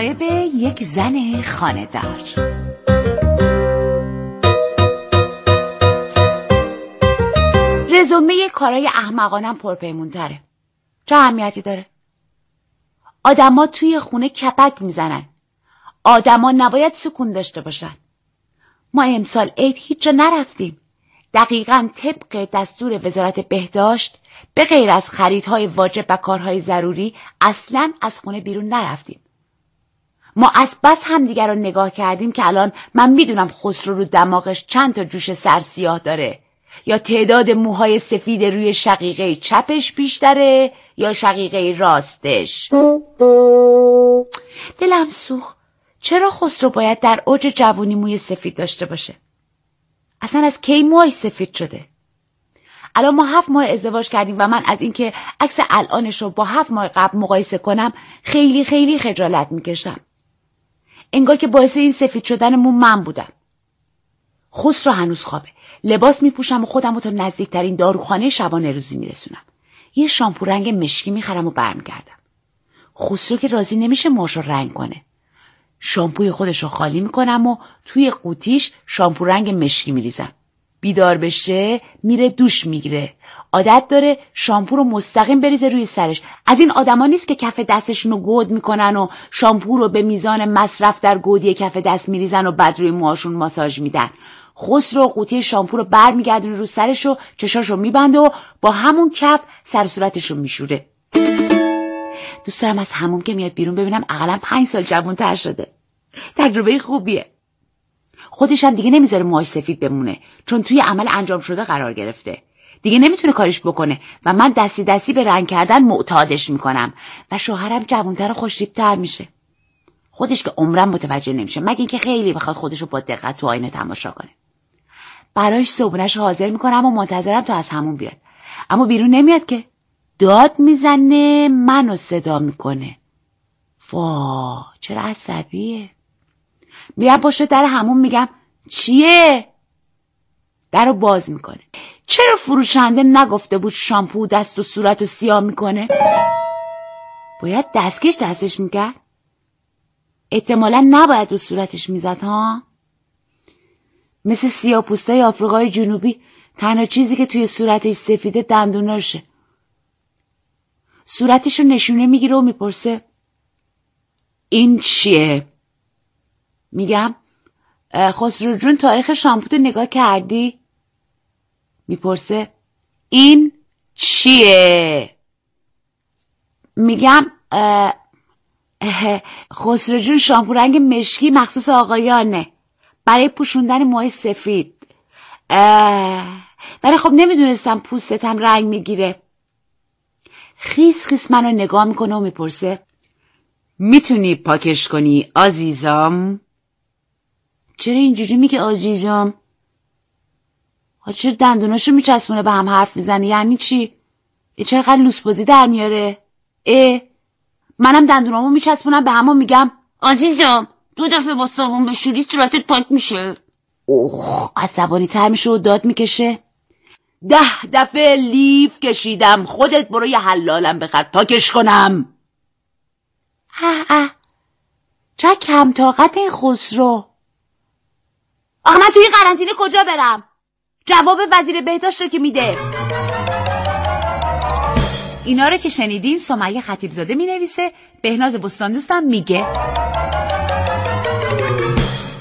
مصائب یک زن خاندار رزومه کارای احمقانم پرپیمونتره. چه اهمیتی داره؟ آدما توی خونه کپک می‌زنن. آدما نباید سکون داشته باشن. ما امسال عید هیچ جا نرفتیم. دقیقا طبق دستور وزارت بهداشت به غیر از خریدهای واجب و کارهای ضروری اصلا از خونه بیرون نرفتیم. ما از بس همدیگر رو نگاه کردیم که الان من می‌دونم خسرو رو دماغش چند تا جوش سرسیاه داره. یا تعداد موهای سفید روی شقیقه چپش بیشتره یا شقیقه راستش. دلم سوخ چرا خسرو باید در اوج جوونی موی سفید داشته باشه؟ اصلا از کی موهای سفید شده؟ الان ما هفت ماه ازدواج کردیم و من از اینکه عکس الانش رو با هفت ماه قبل مقایسه کنم خیلی خیلی خجالت می‌کشم. انگار که باعث این سفید شدن مو من بودم. خسرو هنوز خوابه. لباس میپوشم و خودم رو تا نزدیکترین داروخانه شبانه روزی میرسونم. یه شامپو رنگ مشکی می‌خرم و برمیگردم. خسرو که راضی نمیشه موش رو رنگ کنه. شامپوی خودش رو خالی می‌کنم و توی قوتیش شامپو رنگ مشکی میریزم. بیدار بشه میره دوش می‌گیره. عادت داره شامپو رو مستقیم بریزه روی سرش. از این آدما نیست که کف دستشون رو گود می‌کنن و شامپو رو به میزان مصرف در گودی کف دست میریزن و بعد روی موهاشون ماساژ میدن. خسرو قوطی شامپو رو برمیگردونه رو سرش و چشاش رو میبنده و با همون کف سر صورتش رو میشوره. دوست دارم از همون که میاد بیرون ببینم اقلا پنج سال جوانتر شده. تجربه خوبیه. خودش هم دیگه نمی‌ذاره موهاش سفید بمونه چون توی عمل انجام شده قرار گرفته. دیگه نمی‌تونه کارش بکنه و من دستی دستی به رنگ کردن معتادش می‌کنم و شوهرم جوانتر و خوشتیبتر میشه. خودش که عمرم متوجه نمیشه. مگه اینکه خیلی بخواد خودش رو با دقت تو آینه تماشا کنه. براش صبونش حاضر می‌کنم و منتظرم تا از همون بیاد. اما بیرون نمیاد که. داد می‌زنه منو صدا می‌کنه. وا چرا عصبیه؟ میرم پشت در همون میگم چیه؟ در رو باز می‌کنه. چرا فروشنده نگفته بود شامپو دست و صورت رو سیاه می‌کنه؟ باید دستکش دستش می‌کرد. احتمالا نباید رو صورتش می‌زد ها؟ مثل سیاه پوستای آفریقای جنوبی تنها چیزی که توی صورتش سفیده دندوناشه. صورتش رو نشونه می‌گیره و می‌پرسه این چیه؟ میگم خسرو جون تاریخ شامپو نگاه کردی؟ می‌پرسه این چیه؟ میگم خسرو جون شامپو رنگ مشکی مخصوص آقایانه. برای پوشوندن موهای سفید. ولی خب نمی‌دونستم پوستتم رنگ می‌گیره. خیس خیس منو نگاه می‌کنه و می‌پرسه می‌تونی پاکش کنی عزیزم چرا اینجوری میگه عزیزم چرا دندوناشو میچسبونه به هم حرف می‌زنی؟ یعنی چی؟ ای چرا قد لوس بازی در میاره؟ اه منم دندونامو میچسبونم به همون میگم عزیزم دو دفعه با صابون بشوری صورتت پاک میشه. اوه عصبانی تر میشه و داد می‌کشه. ده دفعه لیف کشیدم خودت برو یه حلالم بخر پاکش کنم. اه اه. چه کم طاقت این خسرو. آخه من توی قرنطینه کجا برم؟ جواب وزیر بهداشت رو که میده. اینا رو که شنیدین سمیه خطیب زاده می نویسه بهناز بستان دوستم میگه.